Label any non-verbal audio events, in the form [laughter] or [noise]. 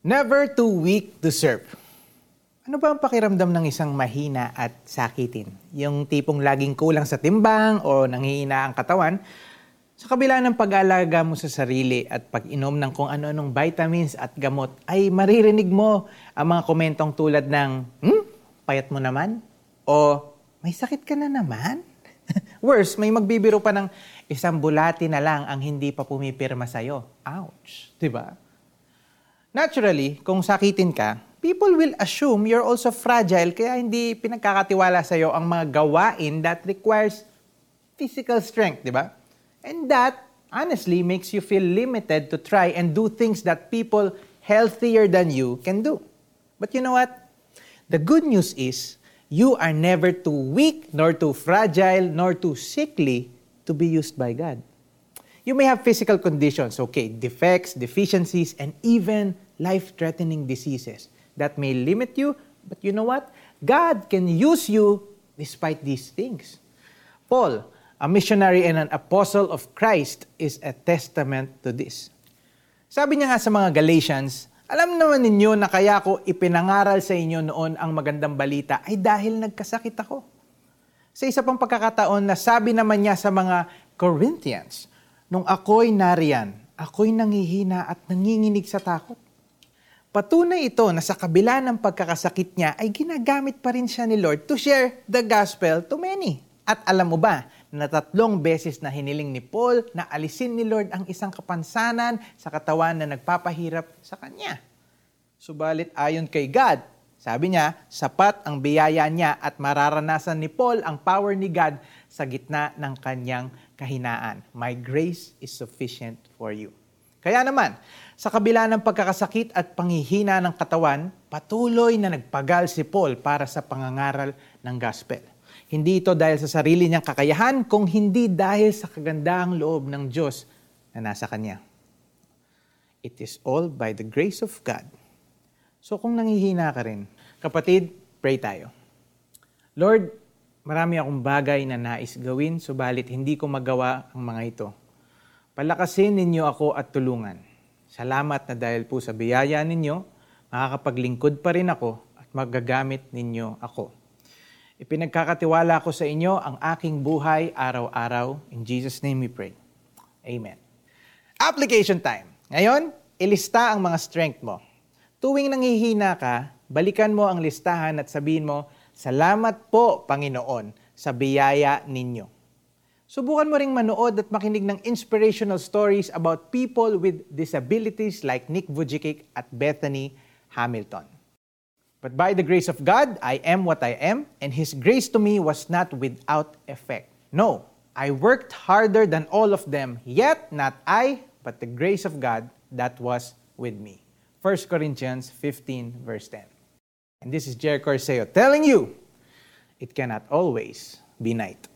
Never too weak to serve. Ano ba ang pakiramdam ng isang mahina at sakitin? Yung tipong laging kulang sa timbang o nanghihina ang katawan, sa kabila ng pag-aalaga mo sa sarili at pag-inom ng kung ano-anong vitamins at gamot, ay maririnig mo ang mga komentong tulad ng, Hmm? Payat mo naman? O, may sakit ka na naman? [laughs] Worse, may magbibiro pa ng isang bulati na lang ang hindi pa pumipirma sa'yo. Ouch! Diba? Naturally, kung sakitin ka, people will assume you're also fragile kaya hindi pinagkakatiwala sa'yo ang mga gawain that requires physical strength, di ba? And that, honestly, makes you feel limited to try and do things that people healthier than you can do. But you know what? The good news is, you are never too weak, nor too fragile, nor too sickly to be used by God. You may have physical conditions, okay, defects, deficiencies, and even life-threatening diseases that may limit you, but you know what? God can use you despite these things. Paul, a missionary and an apostle of Christ, is a testament to this. Sabi niya nga sa mga Galatians, alam naman ninyo na kaya ko ipinangaral sa inyo noon ang magandang balita ay dahil nagkasakit ako. Sa isa pang pagkakataon na sabi naman niya sa mga Corinthians, Nung ako'y nariyan, ako'y nangihina at nanginginig sa takot. Patunay ito na sa kabila ng pagkakasakit niya ay ginagamit pa rin siya ni Lord to share the gospel to many. At alam mo ba na tatlong beses na hiniling ni Paul na alisin ni Lord ang isang kapansanan sa katawan na nagpapahirap sa kanya. Subalit ayon kay God, sabi niya, sapat ang biyaya niya at mararanasan ni Paul ang power ni God sa gitna ng kanyang kahinaan. My grace is sufficient for you. Kaya naman, sa kabila ng pagkakasakit at panghihina ng katawan, patuloy na nagpagal si Paul para sa pangangaral ng gospel. Hindi ito dahil sa sarili niyang kakayahan, kung hindi dahil sa kagandahang loob ng Diyos na nasa kanya. It is all by the grace of God. So kung nanghihina ka rin, kapatid, pray tayo. Lord, Marami akong bagay na nais gawin, subalit hindi ko magawa ang mga ito. Palakasin ninyo ako at tulungan. Salamat na dahil po sa biyaya ninyo, makakapaglingkod pa rin ako at magagamit ninyo ako. Ipinagkakatiwala ko sa inyo ang aking buhay araw-araw. In Jesus' name we pray. Amen. Application time. Ngayon, ilista ang mga strength mo. Tuwing nanghihina ka, balikan mo ang listahan at sabihin mo, Salamat po, Panginoon, sa biyaya ninyo. Subukan mo ring manood at makinig ng inspirational stories about people with disabilities like Nick Vujicic at Bethany Hamilton. But by the grace of God, I am what I am, and His grace to me was not without effect. No, I worked harder than all of them, yet not I, but the grace of God that was with me. 1 Corinthians 15, verse 10. And this is Jerry Corseo telling you it cannot always be night.